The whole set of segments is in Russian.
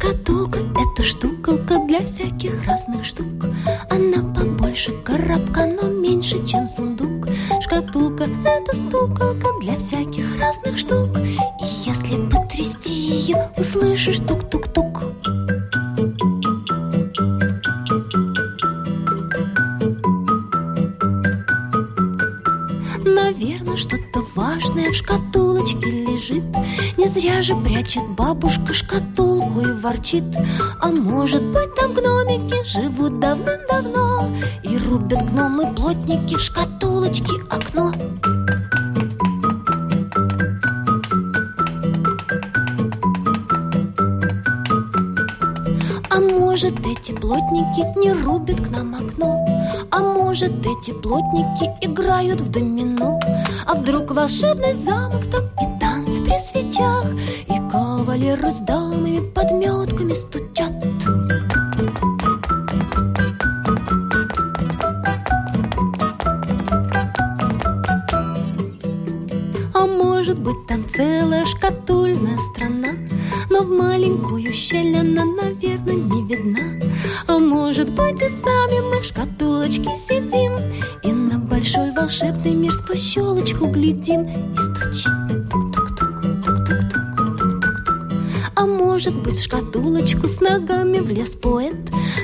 Шкатулка — это штукалка для всяких разных штук. Она побольше коробка, но меньше, чем сундук. Шкатулка — это стукалка для всяких разных штук. И если потрясти ее, услышишь тук-тук-тук. Наверное, что-то важное в шкатулочке лежит Не зря же прячет бабушка шкатулку ворчит. А может быть там гномики живут давным-давно И рубят гномы-плотники в шкатулочке окно. А может эти плотники не рубят к нам окно? А может эти плотники играют в домино? А вдруг волшебный замок там и танц при свечах И кавалеры с мы в шкатулочке сидим И на большой волшебный мир сквозь щелочку глядим. И стучим тук-тук-тук, тук-тук-тук, тук-тук-тук А может быть в шкатулочку с ногами влез поэт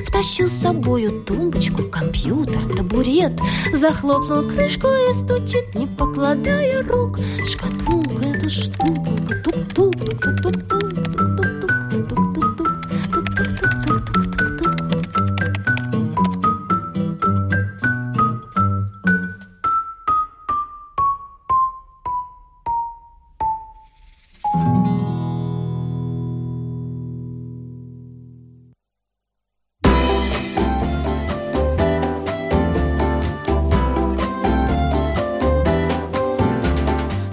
Втащил с собою тумбочку, компьютер, табурет Захлопнул крышку и стучит, не покладая рук. Шкатулка — это штука, тук-тук,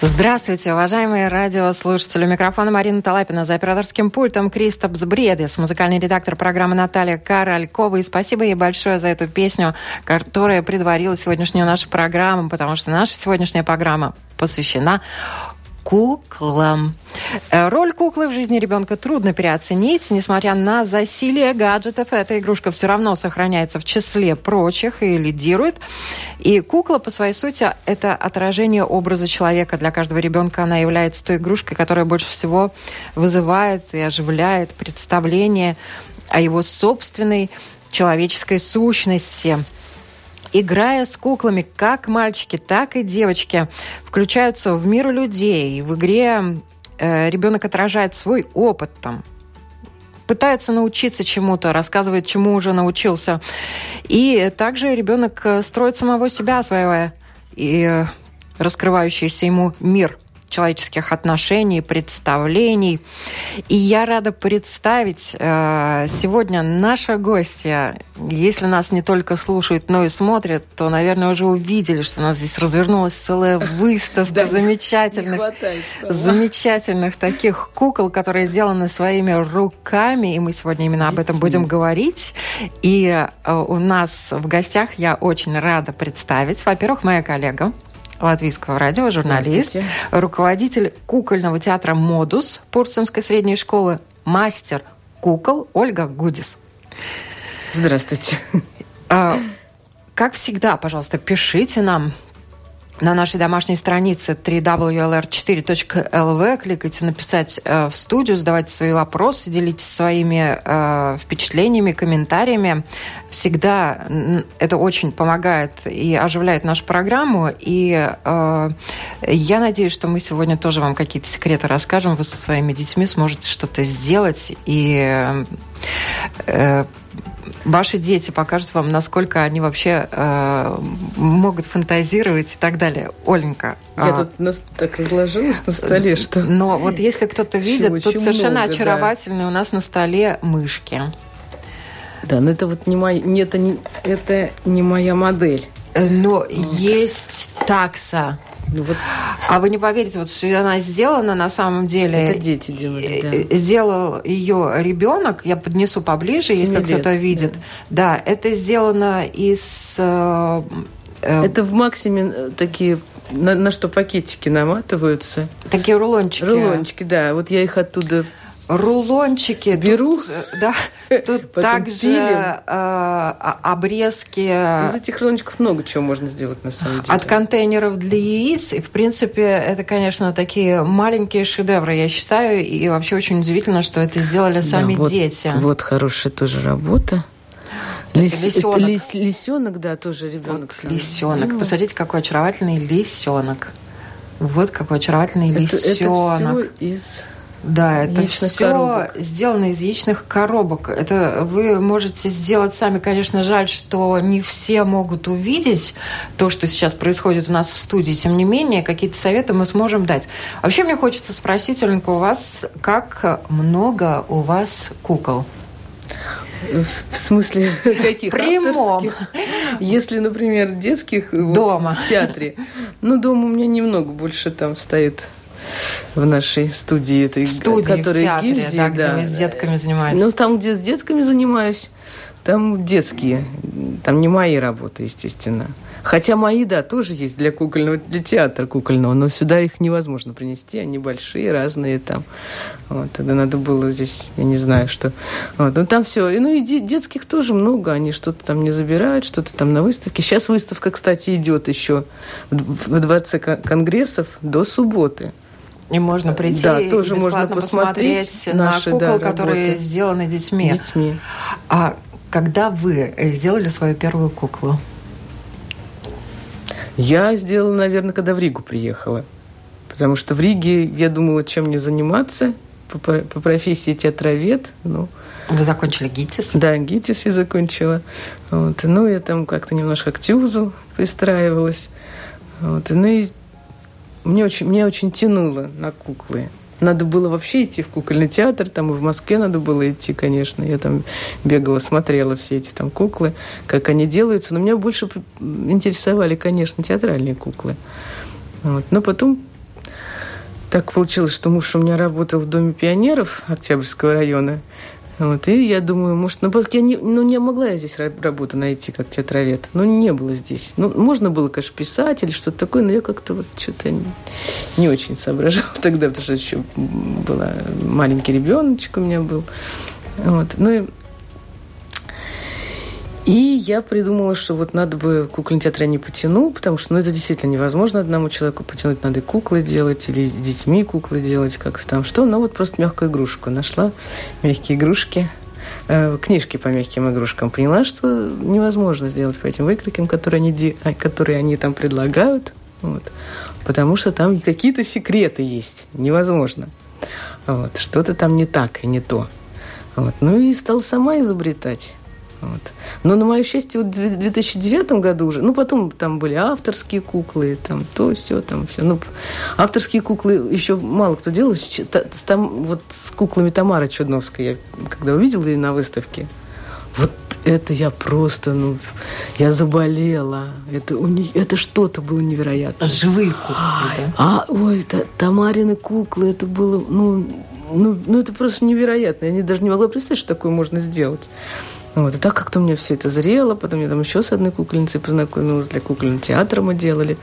Здравствуйте, уважаемые радиослушатели. У микрофона Марина Талапина. За операторским пультом Кристопс Бредес, музыкальный редактор программы Наталья Каралькова. И спасибо ей большое за эту песню, которая предварила сегодняшнюю нашу программу, потому что наша сегодняшняя программа посвящена куклам. Э, Роль куклы в жизни ребенка трудно переоценить. Несмотря на засилие гаджетов, эта игрушка все равно сохраняется в числе прочих и лидирует. И кукла, по своей сути, это отражение образа человека. Для каждого ребенка она является той игрушкой, которая больше всего вызывает и оживляет представление о его собственной человеческой сущности – играя с куклами, как мальчики, так и девочки, включаются в мир людей. В игре э, ребенок отражает свой опыт там, пытается научиться чему-то, рассказывает, чему уже научился. И также ребенок э, строит самого себя, осваивая и э, раскрывающийся ему мир человеческих отношений, представлений. И я рада представить э, сегодня наша гостья. Если нас не только слушают, но и смотрят, то, наверное, уже увидели, что у нас здесь развернулась целая выставка замечательных, замечательных таких кукол, которые сделаны своими руками. И мы сегодня именно об этом будем говорить. И э, у нас в гостях я очень рада представить, во-первых, моя коллега, Латвийского радио, журналист, руководитель кукольного театра «Модус» Пурсомской средней школы, мастер кукол Ольга Гудис. Здравствуйте. А, как всегда, пожалуйста, пишите нам на нашей домашней странице www.lr4.lv. Кликайте «Написать э, в студию», задавайте свои вопросы, делитесь своими э, впечатлениями, комментариями. Всегда это очень помогает и оживляет нашу программу. И э, я надеюсь, что мы сегодня тоже вам какие-то секреты расскажем. Вы со своими детьми сможете что-то сделать и э, ваши дети покажут вам, насколько они вообще э, могут фантазировать и так далее. Оленька. Я а, тут на, так разложилась на столе, что... Но вот если кто-то видит, тут совершенно много, очаровательные да. у нас на столе мышки. Да, но это вот не моя... Не, это, не, это не моя модель. Но вот. есть такса. Ну, вот А вы не поверите, вот что она сделана на самом деле. Это дети делали, да. Э, сделал ее ребенок. Я поднесу поближе, если кто-то видит. Да. это сделано из. э, э, Это в Максиме э, такие на, на что пакетики наматываются. такие рулончики. Рулончики, да. Вот я их оттуда Рулончики. беру. Тут, э, да, тут также пилим. э, а- обрезки Из этих рулончиков много чего можно сделать на самом деле. от контейнеров для яиц. И, в принципе, это, конечно, такие маленькие шедевры, я считаю. И вообще очень удивительно, что это сделали Да, сами вот, дети. Вот хорошая тоже работа. Это Лис- лисенок. это лис- лисенок, да, тоже ребенок. Вот лисенок. Посмотрите, какой очаровательный лисенок. Вот какой очаровательный Это, это лисенок. все из... Да, это Яичных все коробок. сделано из яичных коробок. Это вы можете сделать сами. Конечно, жаль, что не все могут увидеть то, что сейчас происходит у нас в студии. Тем не менее, какие-то советы мы сможем дать. Вообще, мне хочется спросить, Оленька, у вас как много у вас кукол? В смысле, каких? Прямом. Авторских? Если, например, детских вот, Дома. в театре. Ну, дома у меня немного больше там стоит в нашей студии этой, В студии, в которая театре, гильдии, да, где вы с детками занимаетесь. Ну, там, где с детками занимаюсь, там детские. Там не мои работы, естественно. Хотя мои, да, тоже есть для кукольного, для театра кукольного, но сюда их невозможно принести, они большие, разные там. Вот, тогда надо было здесь, я не знаю, что. Вот, ну там все. И, ну и де- детских тоже много, они что-то там не забирают, что-то там на выставке. Сейчас выставка, кстати, идет еще в, в дворце кон- конгрессов до субботы. И можно прийти Да, и тоже можно бесплатно посмотреть посмотреть наши, на да, кукол, которые работы. сделаны детьми. Детьми. А когда вы э, сделали свою первую куклу? Я сделала, наверное, когда в Ригу приехала. Потому что в Риге я думала, чем мне заниматься. По, по- по профессии театровед. Ну, Вы закончили ГИТИС? да, ГИТИС я закончила. Вот. Ну, я там как-то немножко к ТЮЗу пристраивалась. Вот. Ну, и мне очень, мне очень тянуло на куклы. Надо было вообще идти в кукольный театр, там и в Москве надо было идти, конечно. Я там бегала, смотрела все эти там куклы, как они делаются. Но меня больше интересовали, конечно, театральные куклы. Вот. Но потом так получилось, что муж у меня работал в Доме пионеров Октябрьского района. Вот, и я думаю, может, ну, просто я не, ну, не могла я здесь ра- работу найти как театровед. Ну, не было здесь. Ну, можно было, конечно, писать или что-то такое, но я как-то вот что-то не, не очень соображала тогда, потому что еще была маленький ребеночек у меня был. Вот. Ну и и я придумала, что вот надо бы кукольный театр я не потяну, потому что ну, это действительно невозможно одному человеку потянуть. Надо и куклы делать, или детьми куклы делать, как там что. Но вот просто мягкую игрушку нашла, мягкие игрушки, э, книжки по мягким игрушкам. Поняла, что невозможно сделать по этим выкрикам, которые они, а, которые они там предлагают. Вот. Потому что там какие-то секреты есть. Невозможно. Вот. Что-то там не так и не то. Вот. Ну и стала сама изобретать. Вот. Но, на мое счастье, вот в 2009 году уже, ну, потом там были авторские куклы, там то, все, там все. Ну, авторские куклы еще мало кто делал. Там, вот с куклами Тамары Чудновской я когда увидела ее на выставке, вот это я просто, ну, я заболела. Это, у них, это что-то было невероятное. Живые куклы, да? А, ой, та, Тамарины куклы, это было, ну, ну, ну, это просто невероятно. Я не, даже не могла представить, что такое можно сделать. Вот, и так как-то меня все это зрело, потом я там еще с одной кукольницей познакомилась, для кукольного театра мы делали,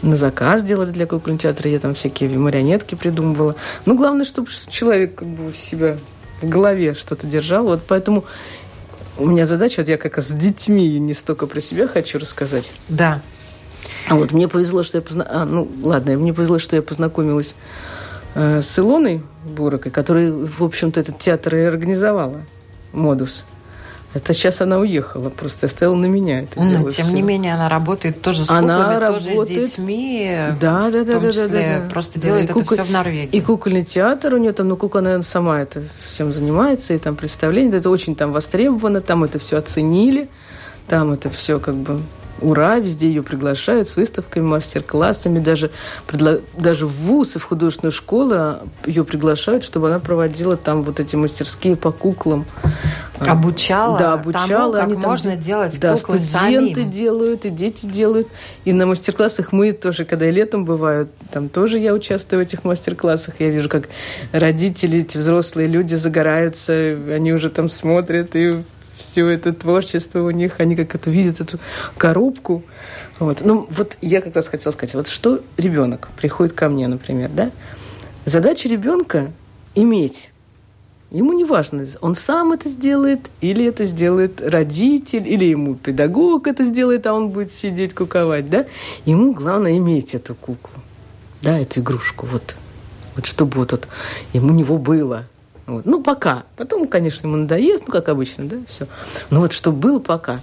на заказ делали для кукольного театра, я там всякие марионетки придумывала. Ну, главное, чтобы человек как бы у себя в голове что-то держал, вот поэтому у меня задача, вот я как раз с детьми не столько про себя хочу рассказать, Да. а вот мне повезло, что я позна... а, ну ладно, мне повезло, что я познакомилась э, с Илоной Бурокой, которая, в общем-то, этот театр и организовала, модус. Это сейчас она уехала, просто оставила на меня это Но, дело. Тем всё. не менее, она работает тоже с Она куклами, тоже с работает. детьми. Да, да, да, в том да, да, числе, да, да. Просто Да, делает и это все в Норвегии. И кукольный театр у нее там, ну, кукла, наверное, сама это всем занимается, и там представление, это очень там востребовано, там это все оценили, там это все как бы ура, везде ее приглашают с выставками, мастер-классами, даже, предла... даже в ВУЗ и в художественную школу ее приглашают, чтобы она проводила там вот эти мастерские по куклам. Обучала? Да, обучала. Тому, как Они можно там, делать да, куклы студенты самим. делают, и дети делают. И на мастер-классах мы тоже, когда и летом бывают, там тоже я участвую в этих мастер-классах. Я вижу, как родители, эти взрослые люди загораются, они уже там смотрят, и все это творчество у них, они как это видят, эту коробку. Вот. Ну, вот я как раз хотела сказать, вот что ребенок приходит ко мне, например, да? Задача ребенка иметь Ему не важно, он сам это сделает, или это сделает родитель, или ему педагог это сделает, а он будет сидеть куковать, да? Ему главное иметь эту куклу, да, эту игрушку, вот, вот чтобы вот это ему него было. Вот. Ну, пока. Потом, конечно, ему надоест, ну, как обычно, да, все. Но вот чтобы было пока.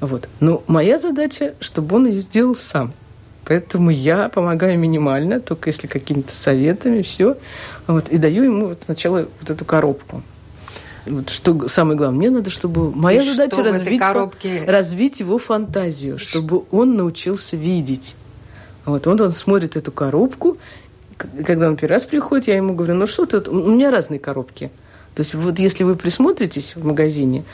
Вот. Но моя задача, чтобы он ее сделал сам. Поэтому я помогаю минимально, только если какими-то советами, все. Вот, и даю ему вот сначала вот эту коробку. Вот что самое главное, мне надо, чтобы моя И задача что развить, коробке? развить его фантазию, чтобы он научился видеть. Вот он, он смотрит эту коробку, когда он первый раз приходит, я ему говорю, ну что ты, у меня разные коробки. То есть вот если вы присмотритесь в магазине,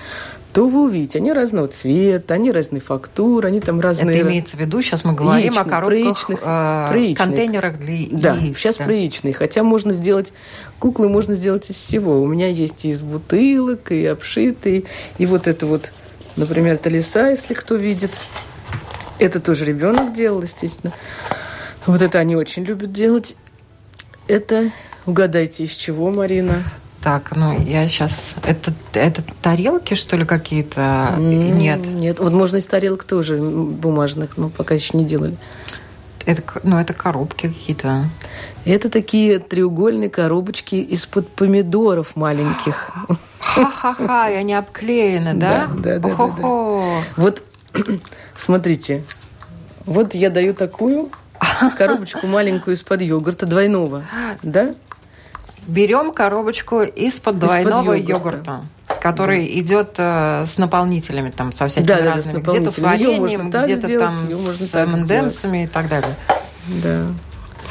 то вы увидите, они разного цвета, они разной фактуры, они там разные... Это имеется в виду, сейчас мы говорим о Яичных, коробках, проичных, э, контейнерах для Да, яиц. сейчас да. проичные. Хотя можно сделать, куклы можно сделать из всего. У меня есть и из бутылок, и обшитые, и вот это вот, например, это лиса, если кто видит. Это тоже ребенок делал, естественно. Вот это они очень любят делать. Это, угадайте, из чего, Марина? Так, ну я сейчас... Это, это тарелки, что ли, какие-то? Нет. Нет, вот можно из тарелок тоже бумажных, но пока еще не делали. Это, ну, это коробки какие-то. Это такие треугольные коробочки из-под помидоров маленьких. Ха-ха-ха, и они обклеены, да? Да, да, да, да, да. Вот, смотрите, вот я даю такую коробочку маленькую из-под йогурта двойного, да? Берем коробочку из-под двойного йогурта. йогурта, который идет э, с наполнителями, там, со всякими Да, да, да, разными. Где-то с вареньем, где-то сделать, там с так МНДМсами и так далее. Да.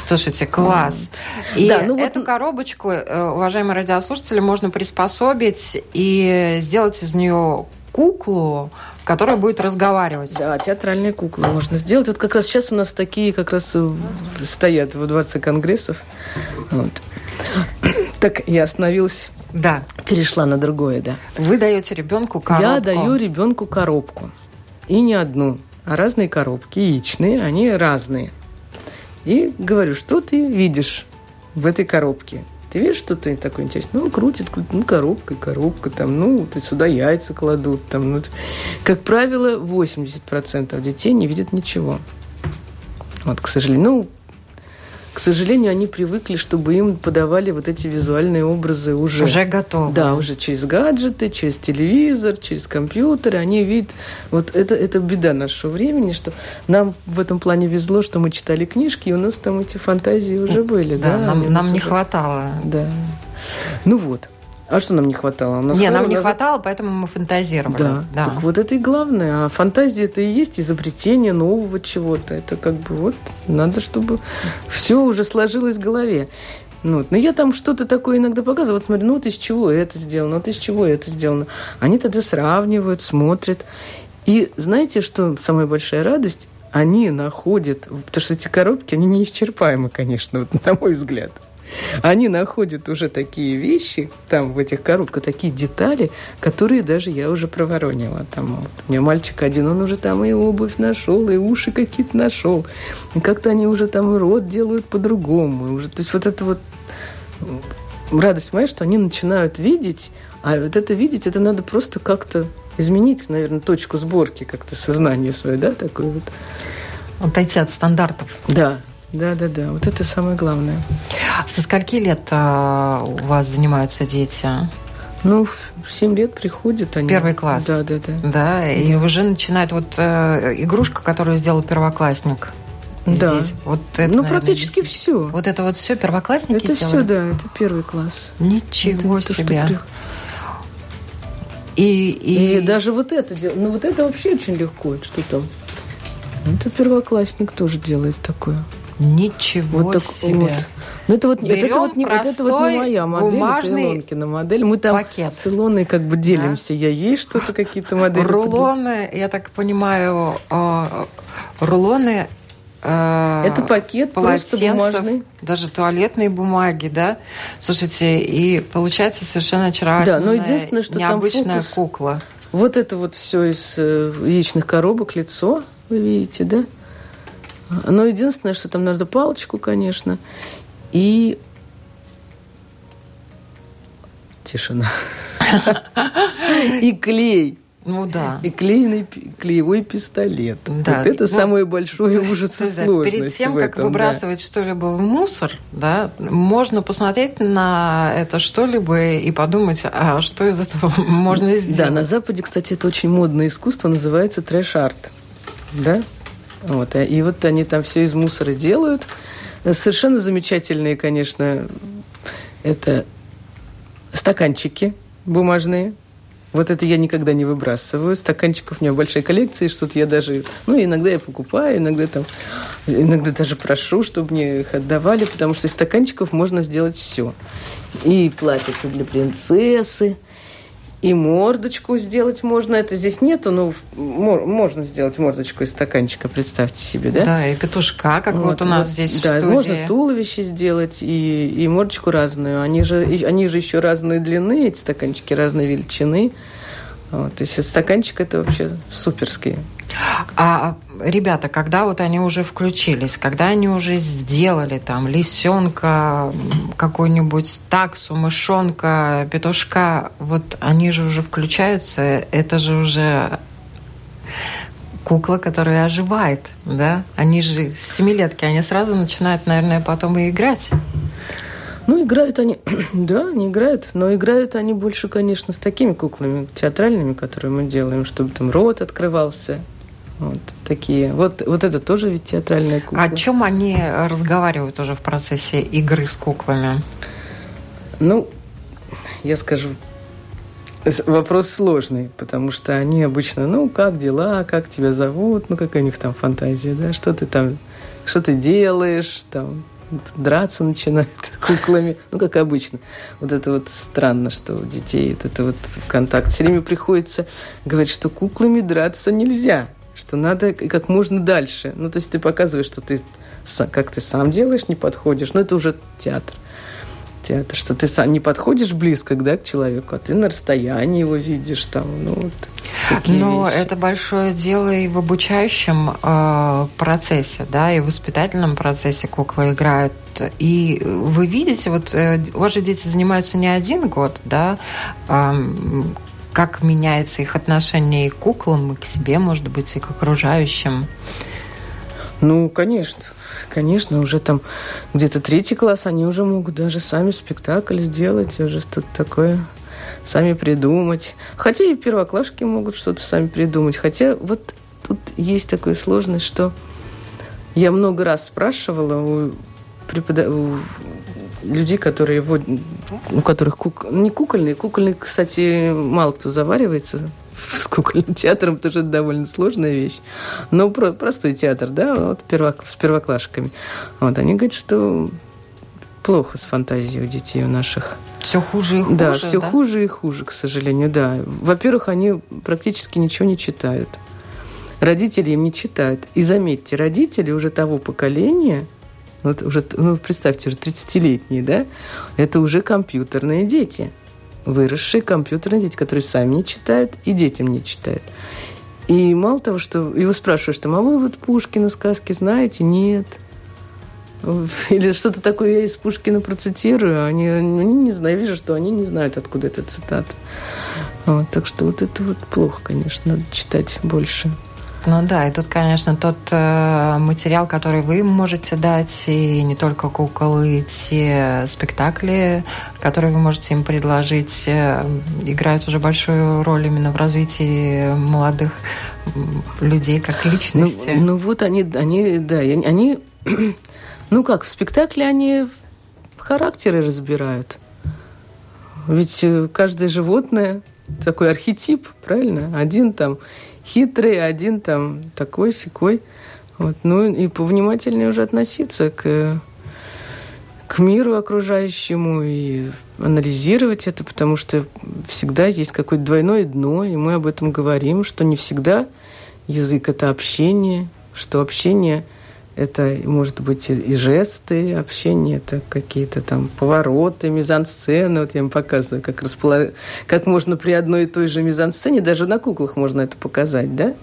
Слушайте, класс. И Да, ну вот- эту коробочку, э, уважаемые радиослушатели, можно приспособить и сделать из нее куклу, которая будет разговаривать. Да, театральные куклы можно сделать. Вот как раз сейчас у нас такие как раз э, стоят во дворце конгрессов. Вот. Так, я остановилась, Да. перешла на другое, да. Вы даете ребенку коробку. Я даю ребенку коробку. И не одну, а разные коробки, яичные, они разные. И говорю, что ты видишь в этой коробке? Ты видишь что-то такое интересное? Ну, он крутит, крутит, ну, коробка, коробка, там, ну, ты сюда яйца кладут, там, ну, как правило, 80% детей не видят ничего. Вот, к сожалению, ну, к сожалению, они привыкли, чтобы им подавали вот эти визуальные образы уже. Уже готово. Да, уже через гаджеты, через телевизор, через компьютеры. Они видят... Вот это, это беда нашего времени, что нам в этом плане везло, что мы читали книжки, и у нас там эти фантазии уже были. Да, Да, нам, нам нас не уже- хватало. Да. Ну вот. А что нам не хватало? Нас Не, нам не нас- хватало, поэтому мы фантазировали. Да, да. так вот это и главное. А фантазия это и есть изобретение нового чего-то. Это как бы вот надо, чтобы все уже сложилось в голове. Ну, вот. Но я там что-то такое иногда показываю. Вот смотри, ну вот из чего это сделано, вот из чего это сделано. Они тогда сравнивают, смотрят. И знаете, что самая большая радость? Они находят, потому что эти коробки, они неисчерпаемы, конечно, вот, на мой взгляд. Они находят уже такие вещи, там в этих коробках, такие детали, которые даже я уже проворонила. Там вот у меня мальчик один, он уже там и обувь нашел, и уши какие-то нашел. И как-то они уже там и рот делают по-другому. Уже, то есть вот это вот радость моя, что они начинают видеть, а вот это видеть, это надо просто как-то изменить, наверное, точку сборки как-то сознание свое, да, такое вот. Отойти от стандартов. Да, да, да, да. Вот это самое главное. Со скольки лет а, у вас занимаются дети? Ну, в 7 лет приходят они. Первый класс. Да, да, да. Да, и уже начинает вот э, игрушка, которую сделал первоклассник. Да. Здесь. Вот это, ну, наверное, практически действительно. все. Вот это вот все первоклассники Это все, сделали? да, это первый класс. Ничего Это то, себе. при- И, и... И... даже вот это дело, ну вот это вообще очень легко, что там. Это первоклассник тоже делает такое. Ничего вот так, себе. Вот. Ну, это вот, Берем это, вот не, вот это вот не моя модель, это Илонкина модель. Мы там пакет. с Илоной как бы делимся. Да? Я ей что-то, какие-то модели. Рулоны, я так понимаю, э, рулоны э, это пакет просто бумажный. даже туалетные бумаги, да? Слушайте, и получается совершенно очаровательная, да, но единственное, что необычная там фокус, кукла. Вот это вот все из э, яичных коробок, лицо, вы видите, да? Но единственное, что там надо палочку, конечно, и тишина. И клей. Ну да. И клееный, клеевой пистолет. Да. Вот это ну, самый большой ужас и сложность Перед тем, в как этом, выбрасывать да. что-либо в мусор, да, можно посмотреть на это что-либо и подумать, а что из этого можно сделать. Да, на Западе, кстати, это очень модное искусство, называется трэш-арт. Да? Вот, и вот они там все из мусора делают. Совершенно замечательные, конечно, это стаканчики бумажные. Вот это я никогда не выбрасываю. Стаканчиков у меня большая коллекция, что-то я даже... Ну, иногда я покупаю, иногда там... Иногда даже прошу, чтобы мне их отдавали, потому что из стаканчиков можно сделать все. И платьице для принцессы, и мордочку сделать можно. Это здесь нету, но можно сделать мордочку из стаканчика, представьте себе, да? Да, и петушка, как вот, вот у нас вот, здесь да, в студии. можно туловище сделать и, и мордочку разную. Они же, они же еще разные длины, эти стаканчики разной величины. Вот, то есть стаканчик это вообще суперский. А ребята, когда вот они уже включились, когда они уже сделали там лисенка, какой-нибудь таксу, мышонка, петушка, вот они же уже включаются, это же уже кукла, которая оживает, да? Они же семилетки, они сразу начинают, наверное, потом и играть. Ну, играют они, да, они играют, но играют они больше, конечно, с такими куклами театральными, которые мы делаем, чтобы там рот открывался, вот такие. Вот, вот это тоже ведь театральная кукла. О чем они разговаривают уже в процессе игры с куклами? Ну, я скажу, вопрос сложный, потому что они обычно, ну, как дела, как тебя зовут, ну, какая у них там фантазия, да, что ты там, что ты делаешь, там, драться начинают куклами, ну, как обычно. Вот это вот странно, что у детей вот это вот в контакт все время приходится говорить, что куклами драться нельзя, что надо как можно дальше. Ну, то есть ты показываешь, что ты как ты сам делаешь, не подходишь, но это уже театр театр, что ты сам не подходишь близко да, к человеку, а ты на расстоянии его видишь там. Ну, вот, Но вещи. это большое дело и в обучающем э, процессе, да, и в воспитательном процессе куклы играют. И вы видите, вот э, у вас же дети занимаются не один год, да, как меняется их отношение и к куклам, и к себе, может быть, и к окружающим. Ну, конечно. Конечно, уже там где-то третий класс, они уже могут даже сами спектакль сделать, уже что-то такое сами придумать. Хотя и первоклашки могут что-то сами придумать. Хотя вот тут есть такая сложность, что я много раз спрашивала у, преподав... людей, которые вот, у которых кук... не кукольные, кукольные, кстати, мало кто заваривается с кукольным театром, это довольно сложная вещь. Но про простой театр, да, вот первок... с первоклашками. Вот, они говорят, что плохо с фантазией у детей у наших. Все хуже и хуже. Да, все да? хуже и хуже, к сожалению, да. Во-первых, они практически ничего не читают. Родители им не читают. И заметьте, родители уже того поколения, вот уже, ну, представьте, уже 30-летние, да, это уже компьютерные дети выросшие компьютерные дети, которые сами не читают и детям не читают. И мало того, что его спрашиваешь, что, а вы вот Пушкина сказки знаете? Нет. Или что-то такое я из Пушкина процитирую, они, они не знаю, вижу, что они не знают, откуда эта цитата. Вот, так что вот это вот плохо, конечно, надо читать больше. Ну да, и тут, конечно, тот э, материал, который вы можете дать, и не только куклы, те спектакли, которые вы можете им предложить, э, играют уже большую роль именно в развитии молодых людей как личности. Ну, ну вот они, они, да, они, ну как, в спектакле они характеры разбирают. Ведь э, каждое животное такой архетип, правильно? Один там хитрый, один там такой секой. Вот. Ну и повнимательнее уже относиться к, к миру окружающему и анализировать это, потому что всегда есть какое-то двойное дно, и мы об этом говорим, что не всегда язык – это общение, что общение – это может быть и жесты общение, это какие-то там повороты, мизансцены. Вот я вам показываю, как, располож... как можно при одной и той же мизансцене, даже на куклах можно это показать, да?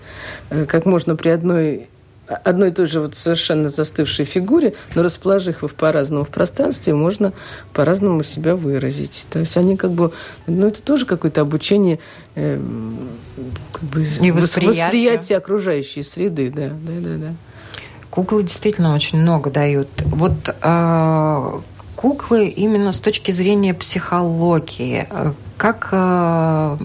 Э, как можно при одной одной и той же вот совершенно застывшей фигуре, но расположив их по-разному в пространстве, можно по-разному себя выразить. То есть они как бы, ну это тоже какое-то обучение э, как бы и восприятие окружающей среды, да, да, да, да. Куклы действительно очень много дают. Вот э, куклы именно с точки зрения психологии, как э,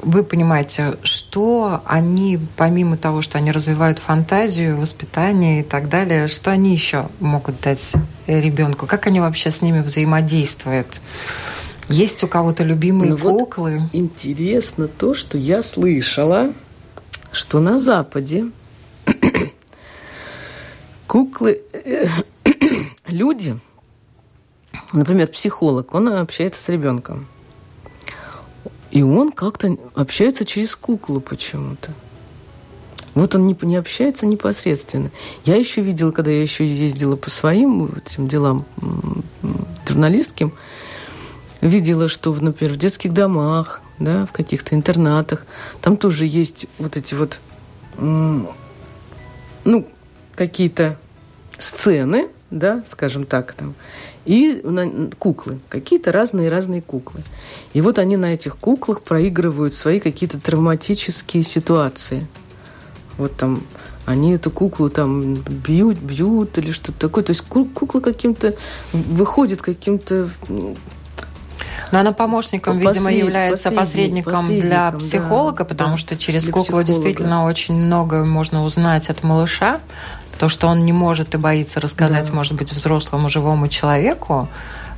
вы понимаете, что они, помимо того, что они развивают фантазию, воспитание и так далее, что они еще могут дать ребенку? Как они вообще с ними взаимодействуют? Есть у кого-то любимые ну, куклы? Вот интересно то, что я слышала, что на Западе куклы, э, люди, например, психолог, он общается с ребенком. И он как-то общается через куклу почему-то. Вот он не, не общается непосредственно. Я еще видела, когда я еще ездила по своим этим делам журналистским, видела, что, например, в детских домах, да, в каких-то интернатах, там тоже есть вот эти вот, ну, какие-то сцены, да, скажем так, там, и куклы, какие-то разные-разные куклы. И вот они на этих куклах проигрывают свои какие-то травматические ситуации. Вот там они эту куклу там бьют, бьют или что-то такое. То есть кукла каким-то выходит каким-то но она помощником, Послед, видимо, является посредником, посредником для психолога, да, потому да, что через куклу действительно очень много можно узнать от малыша. То, что он не может и боится рассказать, да. может быть, взрослому живому человеку,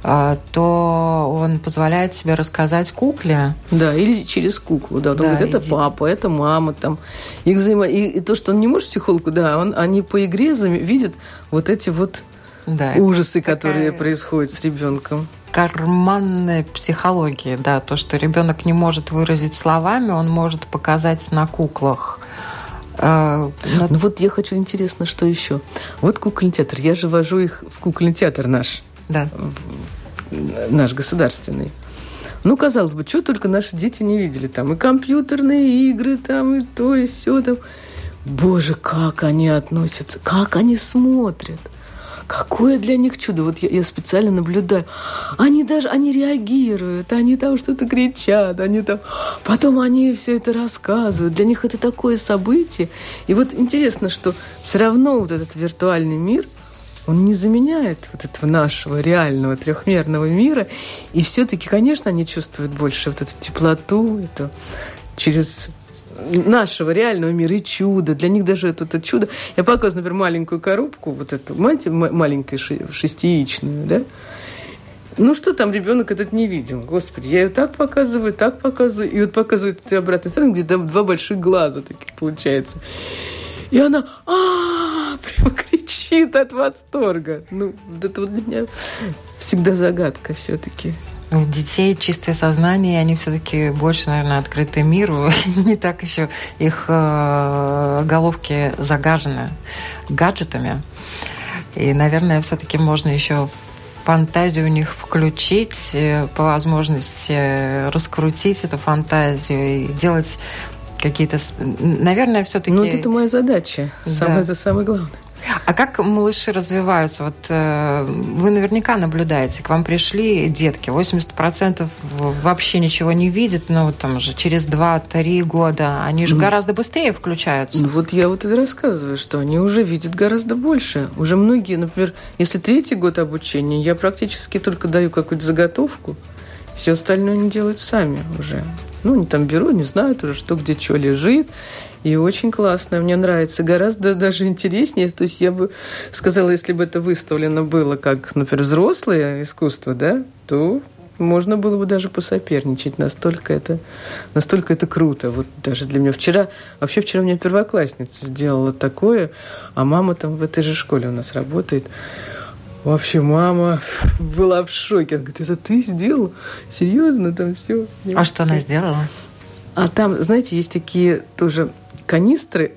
а, то он позволяет себе рассказать кукле. Да, или через куклу, да. Он да, говорит, это иди... папа, это мама, там. И, взаимо... и, и то, что он не может психологу, да, он, они по игре видят вот эти вот да, ужасы, которые происходят с ребенком карманная психология, да, то, что ребенок не может выразить словами, он может показать на куклах. А, но... Ну вот я хочу интересно, что еще. Вот кукольный театр. Я же вожу их в кукольный театр наш. Да. Наш государственный. Ну, казалось бы, что только наши дети не видели там. И компьютерные игры там, и то, и все там. Боже, как они относятся, как они смотрят. Какое для них чудо. Вот я, я специально наблюдаю. Они даже, они реагируют, они там что-то кричат, они там... Потом они все это рассказывают. Для них это такое событие. И вот интересно, что все равно вот этот виртуальный мир, он не заменяет вот этого нашего реального трехмерного мира. И все-таки, конечно, они чувствуют больше вот эту теплоту, это через нашего реального мира и чудо. Для них даже это, это чудо. Я показываю, например, маленькую коробку, вот эту, маленькую шестиичную, да? Ну что там ребенок этот не видел? Господи, я ее так показываю, так показываю. И вот показывает эти обратной стороны, где там два больших глаза таких получается. И она а прям кричит от восторга. Ну, это вот для меня всегда загадка все-таки. У детей чистое сознание, они все-таки больше, наверное, открыты миру. Не так еще их э, головки загажены гаджетами. И, наверное, все-таки можно еще фантазию у них включить, э, по возможности раскрутить эту фантазию и делать какие-то... Наверное, все-таки... Ну, вот это моя задача. Самое, да. Это самое главное. А как малыши развиваются? Вот э, вы наверняка наблюдаете, к вам пришли детки, 80% вообще ничего не видят, но вот там же через 2-3 года они же ну, гораздо быстрее включаются. Ну, вот я вот это рассказываю, что они уже видят гораздо больше. Уже многие, например, если третий год обучения, я практически только даю какую-то заготовку, все остальное они делают сами уже. Ну, они там берут, не знают уже, что где что лежит. И очень классно, мне нравится. Гораздо даже интереснее. То есть я бы сказала, если бы это выставлено было как, например, взрослое искусство, да, то можно было бы даже посоперничать. Настолько это, настолько это круто. Вот даже для меня. Вчера, вообще вчера у меня первоклассница сделала такое, а мама там в этой же школе у нас работает. Вообще, мама была в шоке. Она говорит, это ты сделал? Серьезно? Там все. А что она сделала? А там, знаете, есть такие тоже канистры.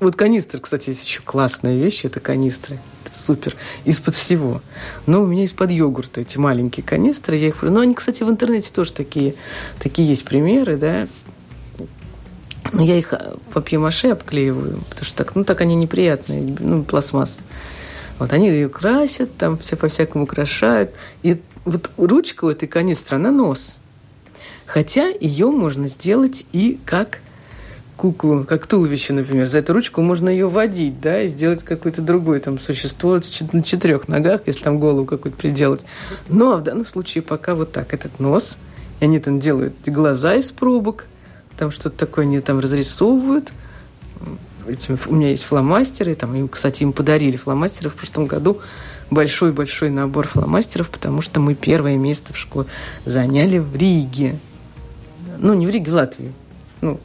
Вот канистры, кстати, есть еще классная вещь, это канистры. Это супер. Из-под всего. Но у меня из-под йогурта эти маленькие канистры. Я их... Ну, они, кстати, в интернете тоже такие, такие есть примеры, да. Но я их папье-маше обклеиваю, потому что так, ну, так они неприятные, ну, пластмасса. Вот они ее красят, там все по-всякому украшают. И вот ручка у этой канистры, она нос. Хотя ее можно сделать и как куклу, как туловище, например. За эту ручку можно ее водить, да, и сделать какое-то другое там существо на четырех ногах, если там голову какую-то приделать. Но в данном случае пока вот так. Этот нос, и они там делают глаза из пробок, там что-то такое они там разрисовывают, этим, у меня есть фломастеры, там, им, кстати, им подарили фломастеры в прошлом году, большой-большой набор фломастеров, потому что мы первое место в школе заняли в Риге. Ну, не в Риге, в Латвии. Ну,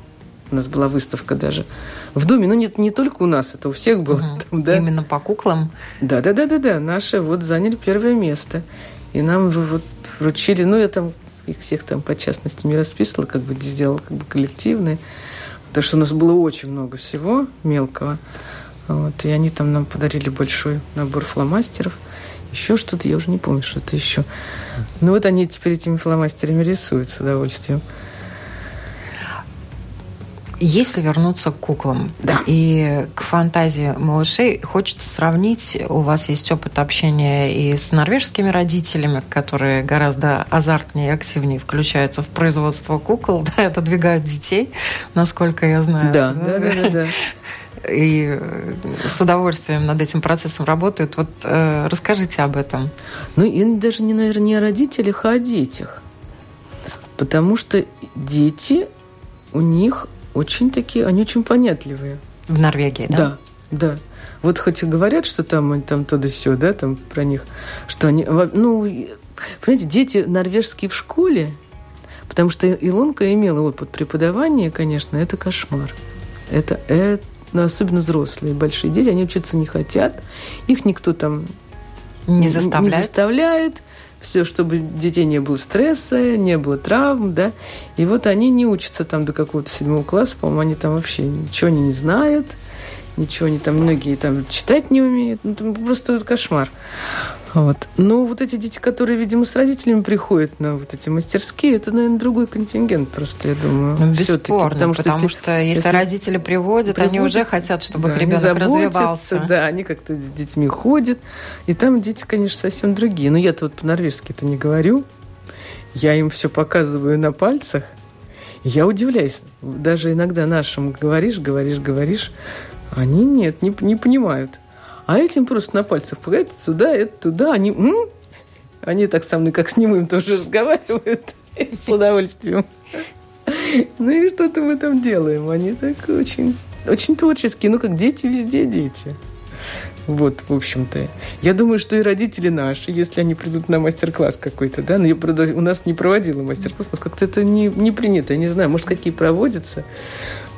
у нас была выставка даже в Доме. Ну, нет, не только у нас, это у всех было. Угу. Там, да. Именно по куклам? Да, да, да, да, да. Наши вот заняли первое место. И нам вот вручили, ну, я там их всех там по частности не расписывала, как бы сделала как бы коллективные. Потому что у нас было очень много всего мелкого. Вот, и они там нам подарили большой набор фломастеров. Еще что-то, я уже не помню, что-то еще. Ну вот они теперь этими фломастерами рисуют с удовольствием. Если вернуться к куклам да. и к фантазии малышей, хочется сравнить, у вас есть опыт общения и с норвежскими родителями, которые гораздо азартнее и активнее включаются в производство кукол, да, отодвигают детей, насколько я знаю. Да, да, да, да. да. И с удовольствием над этим процессом работают. Вот э, расскажите об этом. Ну, и даже, не, наверное, не о родителях, а о детях. Потому что дети, у них очень такие, они очень понятливые. В Норвегии, да? Да, да. Вот хоть и говорят, что там, там то да все, да, там про них, что они, ну, понимаете, дети норвежские в школе, потому что Илонка имела опыт преподавания, конечно, это кошмар. Это, это ну, особенно взрослые, большие дети, они учиться не хотят, их никто там не заставляет. Не заставляет все, чтобы детей не было стресса, не было травм, да. И вот они не учатся там до какого-то седьмого класса, по-моему, они там вообще ничего не знают, ничего они там, многие там читать не умеют, ну, там просто кошмар. Вот. Но вот эти дети, которые, видимо, с родителями приходят на вот эти мастерские, это, наверное, другой контингент просто, я думаю. Ну, бесспорно, потому что, потому если, что если, если родители приводят, приводят, они уже хотят, чтобы да, их ребенок развивался. Да, они как-то с детьми ходят. И там дети, конечно, совсем другие. Но я-то вот по-норвежски-то не говорю. Я им все показываю на пальцах. Я удивляюсь. Даже иногда нашим говоришь, говоришь, говоришь. Они нет, не, не понимают. А этим просто на пальцах это сюда, это туда. Они, м? они так со мной, как с немым, тоже разговаривают с удовольствием. Ну и что-то мы там делаем. Они так очень, очень творческие. Ну, как дети, везде дети. Вот, в общем-то. Я думаю, что и родители наши, если они придут на мастер-класс какой-то, да, но я, правда, у нас не проводила мастер-класс, у нас как-то это не, не принято, я не знаю, может, какие проводятся,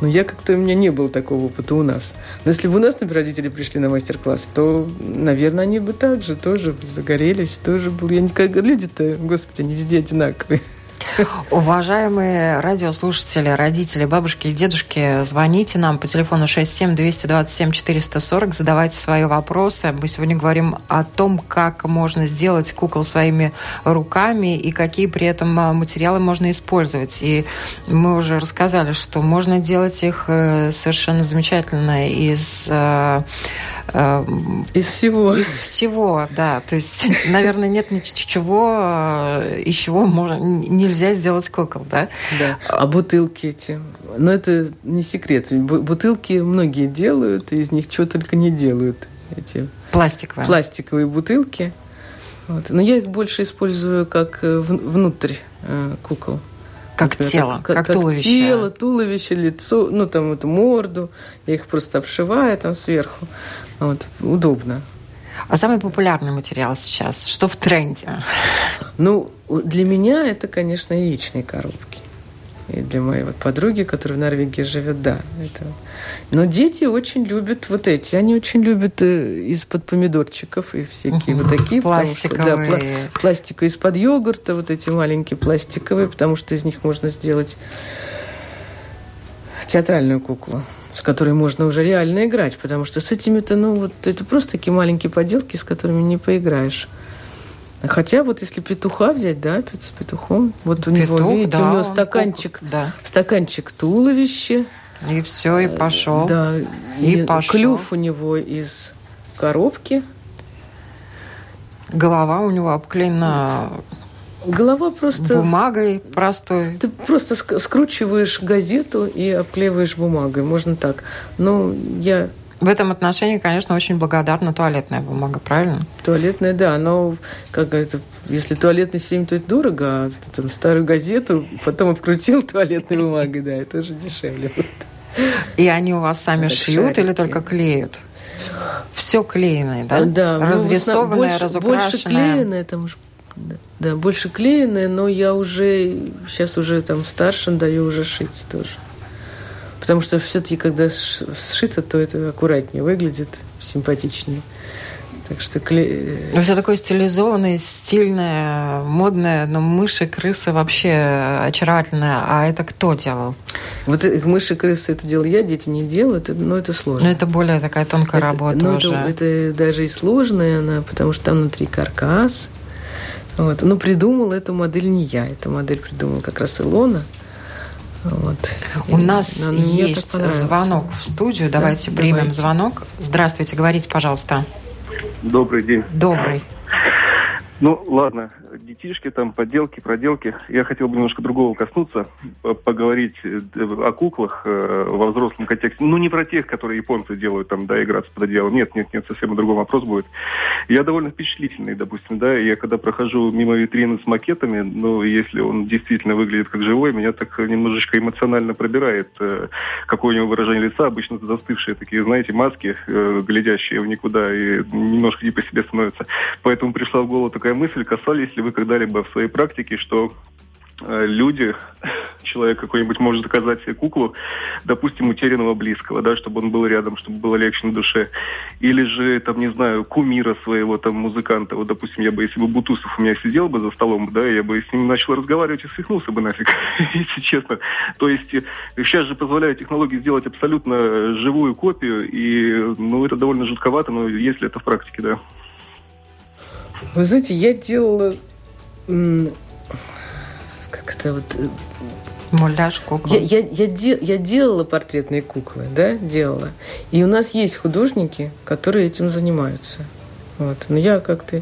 но я как-то, у меня не было такого опыта у нас. Но если бы у нас, например, родители пришли на мастер-класс, то, наверное, они бы также тоже загорелись, тоже был. Я никогда... Люди-то, господи, они везде одинаковые. Уважаемые радиослушатели, родители, бабушки и дедушки, звоните нам по телефону 67-227-440, задавайте свои вопросы. Мы сегодня говорим о том, как можно сделать кукол своими руками и какие при этом а, материалы можно использовать. И мы уже рассказали, что можно делать их э, совершенно замечательно из из всего. Из всего, да. То есть, наверное, нет ничего, из чего можно, нельзя сделать кукол, да? Да. А бутылки эти? Но это не секрет. Бутылки многие делают, и из них чего только не делают. Эти пластиковые. Пластиковые бутылки. Вот. Но я их больше использую как э, внутрь э, кукол. Как Например, тело, как, как, как туловище. тело, туловище, лицо, ну там эту морду. Я их просто обшиваю там сверху. Вот. Удобно. А самый популярный материал сейчас? Что в тренде? Ну, для меня это, конечно, яичные коробки. И для моей вот подруги, которая в Норвегии живет, да. Это... Но дети очень любят вот эти. Они очень любят э, из-под помидорчиков и всякие вот такие. Пластиковые. Что, да, пла- пластиковые из-под йогурта, вот эти маленькие пластиковые, потому что из них можно сделать театральную куклу с которой можно уже реально играть, потому что с этими-то, ну, вот это просто такие маленькие поделки, с которыми не поиграешь. Хотя вот если петуха взять, да, с петухом, вот у Петух, него, видите, да, у него стаканчик, кук, да. стаканчик туловище. И все, и пошел. Да, и, и пошел. клюв у него из коробки. Голова у него обклеена Голова просто... Бумагой простой. Ты просто скручиваешь газету и обклеиваешь бумагой. Можно так. Но я в этом отношении, конечно, очень благодарна туалетная бумага, правильно? Туалетная, да, но как это, если туалетный сим, то это дорого, а там, старую газету потом обкрутил туалетной бумагой, да, это уже дешевле. И они у вас сами это шьют шарики. или только клеют? Все клееное, да? Да. Разрисованное, ну, больше, разукрашенное. Больше клееное, там уже да, да, больше клееное, но я уже сейчас уже там старшим даю уже шить тоже. Потому что все-таки, когда сшито, то это аккуратнее выглядит, симпатичнее. Так что кле... Ну, все такое стилизованное, стильное, модное, но мыши, крысы вообще очаровательное. А это кто делал? Вот мыши, крысы это делал я, дети не делают, но это сложно. Но это более такая тонкая это, работа ну, уже. Это, это даже и сложная она, потому что там внутри каркас. Вот. Но придумал эту модель не я, эту модель придумал как раз Илона. Вот. У и нас есть звонок в студию. Давайте да? примем Давайте. звонок. Здравствуйте, говорите, пожалуйста. Добрый день. Добрый. Ну, ладно, детишки, там, подделки, проделки. Я хотел бы немножко другого коснуться, поговорить э, о куклах э, во взрослом контексте. Ну, не про тех, которые японцы делают, там, да, играться под одеялом. Нет, нет, нет, совсем другой вопрос будет. Я довольно впечатлительный, допустим, да, я когда прохожу мимо витрины с макетами, ну, если он действительно выглядит как живой, меня так немножечко эмоционально пробирает. Э, какое у него выражение лица, обычно застывшие такие, знаете, маски, глядящие в никуда, и немножко не по себе становятся. Поэтому пришла в голову такая мысль, касались ли вы когда-либо в своей практике, что э, люди, человек какой-нибудь может заказать себе куклу, допустим, утерянного близкого, да, чтобы он был рядом, чтобы было легче на душе. Или же, там, не знаю, кумира своего, там, музыканта. Вот, допустим, я бы, если бы Бутусов у меня сидел бы за столом, да, я бы с ним начал разговаривать и свихнулся бы нафиг, если честно. То есть сейчас э, же позволяют технологии сделать абсолютно живую копию, и, ну, это довольно жутковато, но если это в практике, да. Вы знаете, я делала... Как это вот... Э, Муляж кукла. Я, я, я, де, я делала портретные куклы, да, делала. И у нас есть художники, которые этим занимаются. Вот. Но я как-то...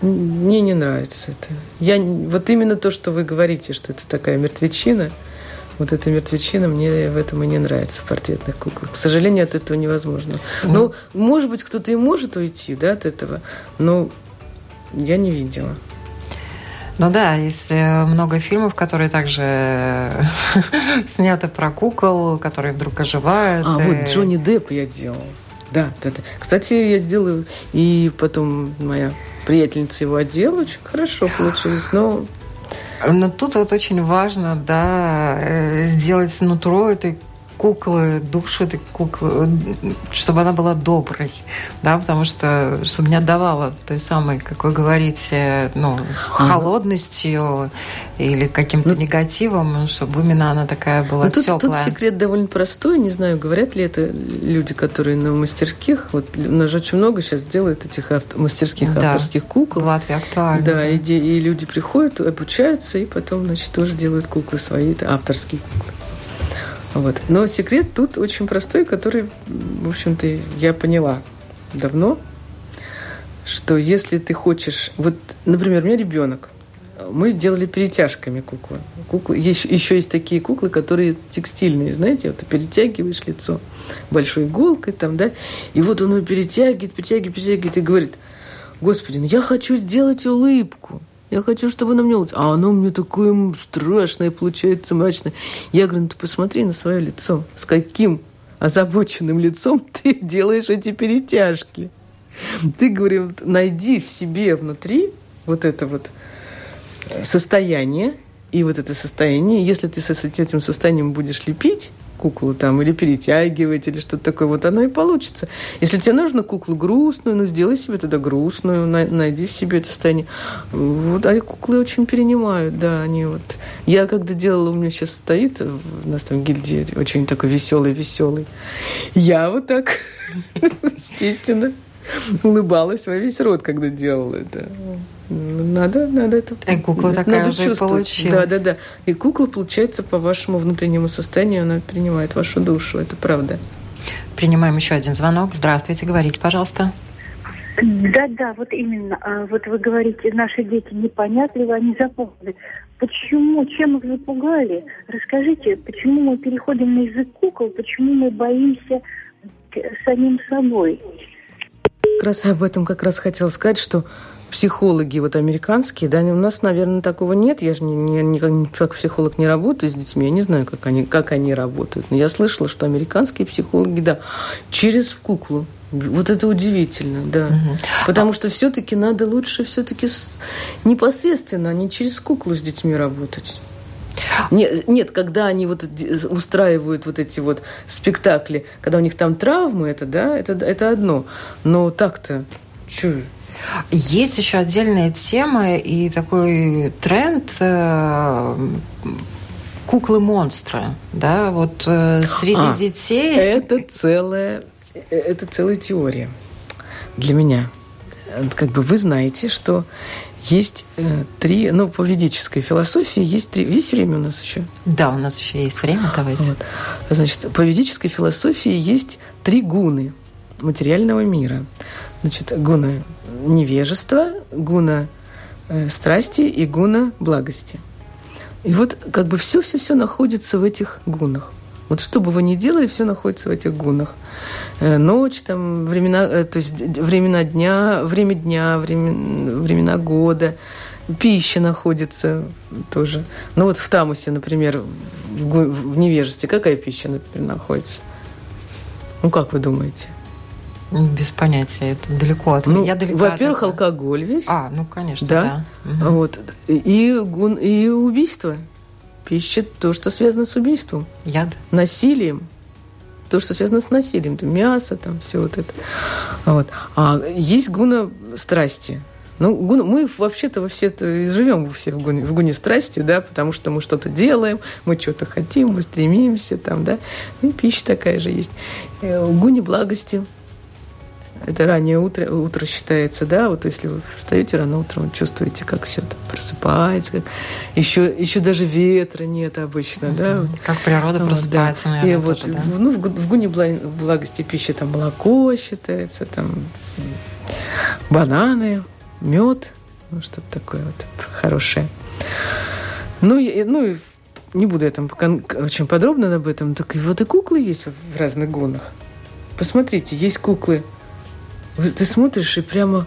Мне не нравится это. Я, вот именно то, что вы говорите, что это такая мертвечина, вот эта мертвечина мне в этом и не нравится, в портретных куклах. К сожалению, от этого невозможно. Ну, может быть, кто-то и может уйти да, от этого, но я не видела. Ну да, есть э, много фильмов, которые также э, сняты про кукол, которые вдруг оживают. А, и... вот Джонни Депп я делала. Да, да, да. Кстати, я сделаю, и потом моя приятельница его одела, очень хорошо получилось, но... Но тут вот очень важно, да, э, сделать нутро этой куклы, душу этой куклы, чтобы она была доброй, да, потому что, чтобы не отдавала той самой, как вы говорите, ну, холодностью или каким-то ну, негативом, чтобы именно она такая была ну, тут, теплая. Тут секрет довольно простой, не знаю, говорят ли это люди, которые на мастерских, вот у нас же очень много сейчас делают этих авто, мастерских да. авторских кукол. В Латвии актуально. Да, да. И, и люди приходят, обучаются, и потом, значит, тоже делают куклы свои, авторские куклы. Вот. Но секрет тут очень простой, который, в общем-то, я поняла давно, что если ты хочешь... Вот, например, у меня ребенок. Мы делали перетяжками куклы. куклы еще, еще есть такие куклы, которые текстильные, знаете, вот ты перетягиваешь лицо большой иголкой там, да, и вот он его перетягивает, перетягивает, перетягивает и говорит, Господи, ну я хочу сделать улыбку. Я хочу, чтобы она мне улыбалась. А оно мне такое страшное получается, мрачное. Я говорю, ну ты посмотри на свое лицо. С каким озабоченным лицом ты делаешь эти перетяжки. Ты, говорю, найди в себе внутри вот это вот состояние, и вот это состояние, если ты с этим состоянием будешь лепить, куклу там или перетягивать, или что-то такое, вот оно и получится. Если тебе нужно куклу грустную, ну, сделай себе тогда грустную, найди в себе это состояние. Вот, а куклы очень перенимают, да, они вот... Я когда делала, у меня сейчас стоит, у нас там гильдия очень такой веселый-веселый, я вот так, естественно, улыбалась во весь рот, когда делала это. Надо, надо это. И кукла такая надо же получилась. Да, да, да. И кукла, получается, по вашему внутреннему состоянию, она принимает вашу душу. Это правда. Принимаем еще один звонок. Здравствуйте, говорите, пожалуйста. Да, да, вот именно. А, вот вы говорите, наши дети непонятливы, они запугали. Почему, чем их запугали? Расскажите, почему мы переходим на язык кукол, почему мы боимся самим собой? Как раз об этом как раз хотела сказать, что психологи вот американские, да, у нас, наверное, такого нет. Я же не, не, не, как психолог не работаю с детьми, я не знаю, как они, как они работают. Но я слышала, что американские психологи, да, через куклу. Вот это удивительно, да. Угу. Потому а... что все-таки надо лучше все-таки с... непосредственно, а не через куклу с детьми работать. Нет, нет, когда они вот устраивают вот эти вот спектакли, когда у них там травмы, это да, это, это одно. Но так-то, что есть еще отдельная тема и такой тренд э, куклы-монстры, да, вот э, среди а, детей. Это целая, это целая теория для меня. Как бы вы знаете, что есть э, три, ну, по ведической философии есть три. Есть время у нас еще? Да, у нас еще есть время, давайте. Вот. Значит, по ведической философии есть три гуны материального мира. Значит, гуна невежества, гуна э, страсти и гуна благости. И вот как бы все-все-все находится в этих гунах. Вот что бы вы ни делали, все находится в этих гунах. Э, ночь, там, времена, э, то есть времена дня, время дня, время, времена года, пища находится тоже. Ну вот в Тамусе, например, в, в невежестве, какая пища, например, находится? Ну как вы думаете? Без понятия, это далеко от ну, меня. Далеко во-первых, от алкоголь весь. А, ну, конечно, да. да. Угу. Вот. И, и убийство. Пища то, что связано с убийством. Яд. Насилием. То, что связано с насилием. Там мясо, там все вот это. Вот. А есть гуна страсти. Ну, гун, мы вообще-то во все живем все в гуне, в гуне страсти, да, потому что мы что-то делаем, мы что-то хотим, мы стремимся, там, да. Ну, пища такая же есть. Э, в гуне благости – это раннее утро, утро считается, да, вот если вы встаете рано утром, чувствуете, как все там просыпается, как еще, еще даже ветра нет обычно, mm-hmm. да. Вот. Как природа просыпается, да. наверное, И вот, тоже, да? ну, в, в гуне благости пищи там молоко считается, там бананы, мед, ну, что-то такое вот хорошее. Ну, и, ну, не буду я там очень подробно об этом, так и вот и куклы есть в разных гунах. Посмотрите, есть куклы ты смотришь и прямо...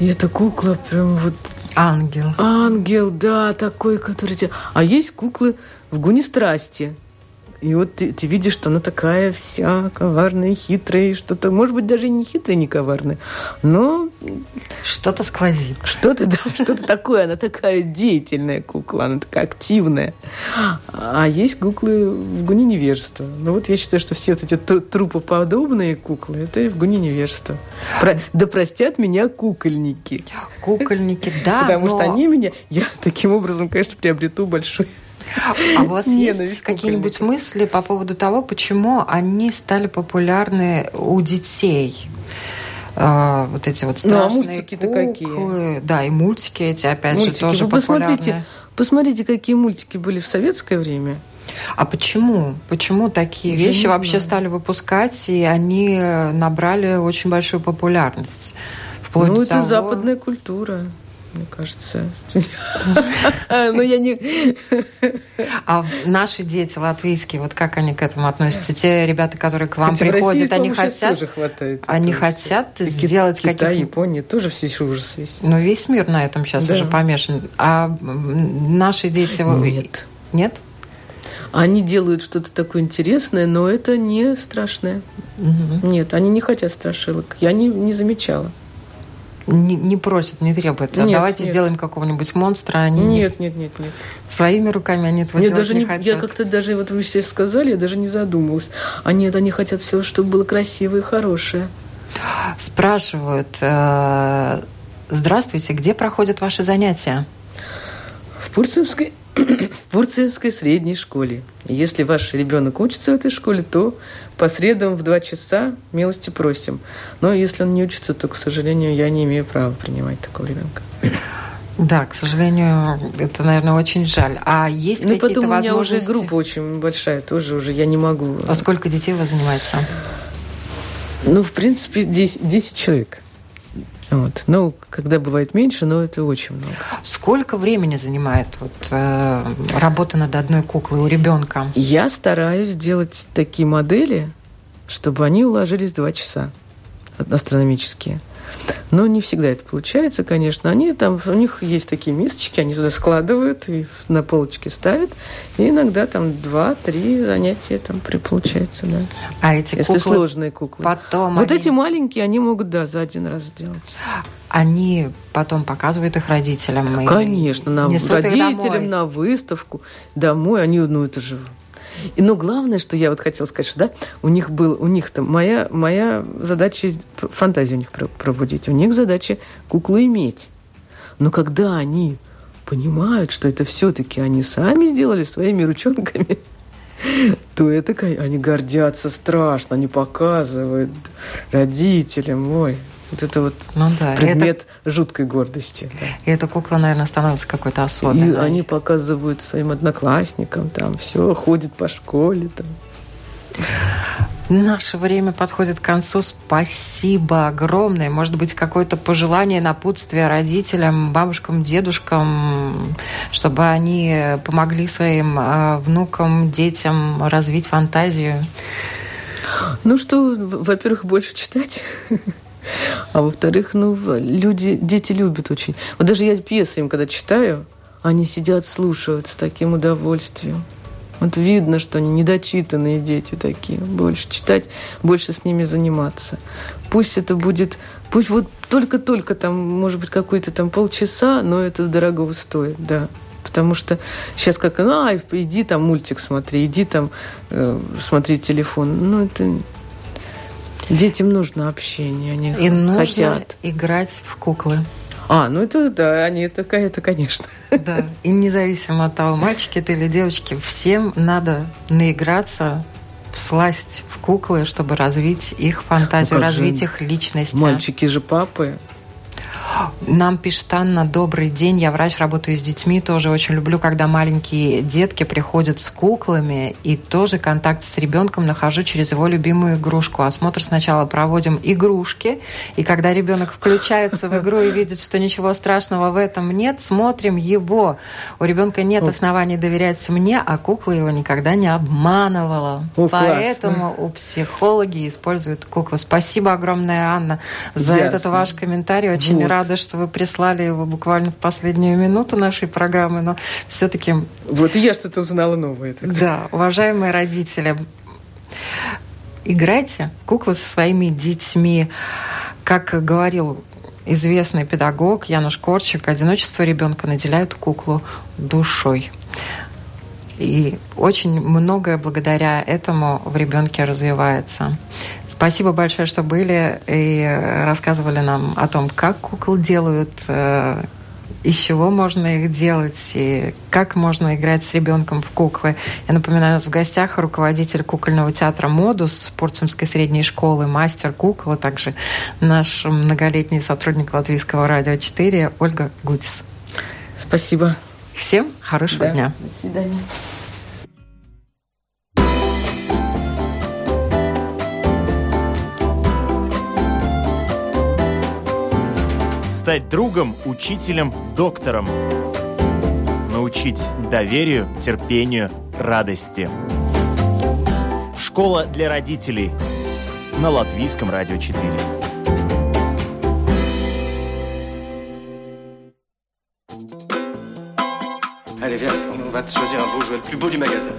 И эта кукла прям вот... Ангел. Ангел, да, такой, который тебя... А есть куклы в гуне страсти. И вот ты, ты видишь, что она такая вся коварная, хитрая, что-то, может быть, даже не хитрая, не коварная, но... Что-то сквозит. Что-то, да, что-то такое. Она такая деятельная кукла, она такая активная. А есть куклы в гуне невежества. Ну вот я считаю, что все вот эти трупоподобные куклы, это в гуне невежества. Про... Да простят меня кукольники. Кукольники, да. Потому но... что они меня... Я таким образом, конечно, приобрету большой а у вас есть какие-нибудь мысли по поводу того, почему они стали популярны у детей? А, вот эти вот страшные ну, а мультики-то какие? Да, и мультики эти, опять мультики. же, тоже Вы посмотрите, посмотрите, какие мультики были в советское время. А почему? Почему такие Я вещи вообще стали выпускать, и они набрали очень большую популярность? Вплоть ну, это того... западная культура мне кажется. Но ну, я не... А наши дети латвийские, вот как они к этому относятся? Те ребята, которые к вам приходят, они хотят... Они хотят сделать каких-то... Япония тоже все ужасы есть. Ну, весь мир на этом сейчас уже помешан. А наши дети... Нет. Нет? Они делают что-то такое интересное, но это не страшное. Нет, они не хотят страшилок. Я не, не замечала. Не, не просят, не требуют. А Нет, давайте нет. сделаем какого-нибудь монстра. Они не- Нет, нет, нет, нет. своими руками они этого Мне делать даже не, не, хотят. я как-то даже, вот вы все сказали, я даже не задумалась. А нет, они хотят все, чтобы было красивое и хорошее. Спрашивают, э, здравствуйте, где проходят ваши занятия? В Пурцевской, в Пурцевской средней школе. Если ваш ребенок учится в этой школе, то по средам в два часа милости просим. Но если он не учится, то, к сожалению, я не имею права принимать такого ребенка. Да, к сожалению, это, наверное, очень жаль. А есть Ну какие-то потом у меня уже возможности? группа очень большая, тоже уже я не могу. А сколько детей у вас занимается? Ну, в принципе, 10, 10 человек. Вот. Ну, когда бывает меньше, но это очень много. Сколько времени занимает вот, э, работа над одной куклой у ребенка? Я стараюсь делать такие модели, чтобы они уложились два часа астрономические. Но не всегда это получается, конечно. Они там, у них есть такие мисочки, они сюда складывают и на полочке ставят. И иногда там два-три занятия там при получается, да. А эти Если куклы сложные куклы. потом вот они, эти маленькие, они могут, да, за один раз сделать. они потом показывают их родителям? Конечно, на родителям, на выставку, домой. Они, ну, это же... И, но главное, что я вот хотела сказать, что да, у них был, у них там моя, моя задача фантазию у них про- пробудить. У них задача куклу иметь. Но когда они понимают, что это все-таки они сами сделали своими ручонками, то это, они гордятся страшно, они показывают родителям, ой, вот это вот Ну да, предмет жуткой гордости. да. это, и эта кукла, наверное, становится какой-то И особенной. они показывают своим одноклассникам, там все, ходит по школе. Там. Наше время подходит к концу. Спасибо огромное. Может быть, какое-то пожелание, напутствие родителям, бабушкам, дедушкам, чтобы они помогли своим э, внукам, детям развить фантазию. Ну что, во-первых, больше читать. А во-вторых, ну, люди, дети любят очень. Вот даже я пьесы им, когда читаю, они сидят, слушают с таким удовольствием. Вот видно, что они недочитанные дети такие. Больше читать, больше с ними заниматься. Пусть это будет, пусть вот только-только там, может быть, какой-то там полчаса, но это дорогого стоит, да. Потому что сейчас как, а, иди там мультик смотри, иди там э, смотри телефон. Ну, это... Детям нужно общение, они И нужно хотят. играть в куклы. А, ну это да, они это, это конечно. Да. И независимо от того, мальчики это или девочки, всем надо наиграться всласть в куклы, чтобы развить их фантазию, Ну как же развить их личность. Мальчики же папы. Нам пишет Анна, добрый день, я врач, работаю с детьми, тоже очень люблю, когда маленькие детки приходят с куклами, и тоже контакт с ребенком нахожу через его любимую игрушку. Осмотр сначала проводим игрушки, и когда ребенок включается в игру и видит, что ничего страшного в этом нет, смотрим его. У ребенка нет оснований доверять мне, а кукла его никогда не обманывала. О, классно. Поэтому у психологи используют куклы. Спасибо огромное, Анна, за Ясно. этот ваш комментарий. Очень Вот. Рада, что вы прислали его буквально в последнюю минуту нашей программы, но все-таки, Вот и я что-то узнала новое. тогда. да, уважаемые родители, играйте в куклы со своими детьми. Как говорил известный педагог Януш Корчик, одиночество ребенка наделяет куклу душой. И очень многое благодаря этому в ребенке развивается. Спасибо большое, что были и рассказывали нам о том, как кукол делают, э, из чего можно их делать и как можно играть с ребенком в куклы. Я напоминаю, у нас в гостях руководитель кукольного театра «Модус» Пурцемской средней школы, мастер кукол, а также наш многолетний сотрудник Латвийского радио 4 Ольга Гудис. Спасибо. Всем хорошего Да. дня. До свидания. Стать другом, учителем, доктором. Научить доверию, терпению, радости. Школа для родителей. На Латвийском радио 4. Choisir un beau jouet, le plus beau du magasin.